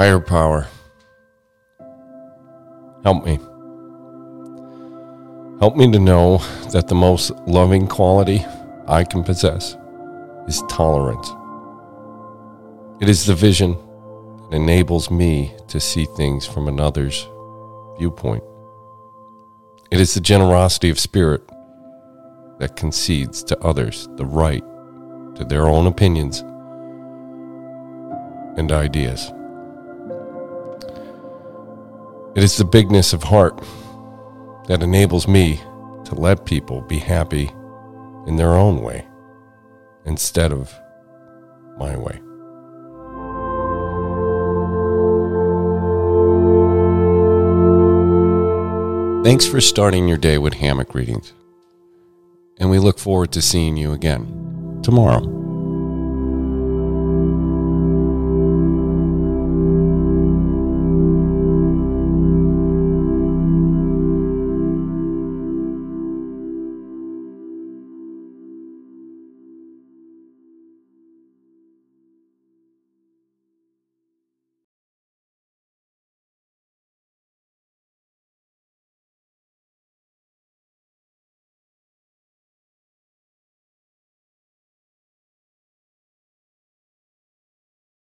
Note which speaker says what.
Speaker 1: Higher power, help me. Help me to know that the most loving quality I can possess is tolerance. It is the vision that enables me to see things from another's viewpoint. It is the generosity of spirit that concedes to others the right to their own opinions and ideas. It is the bigness of heart that enables me to let people be happy in their own way instead of my way. Thanks for starting your day with hammock readings, and we look forward to seeing you again tomorrow.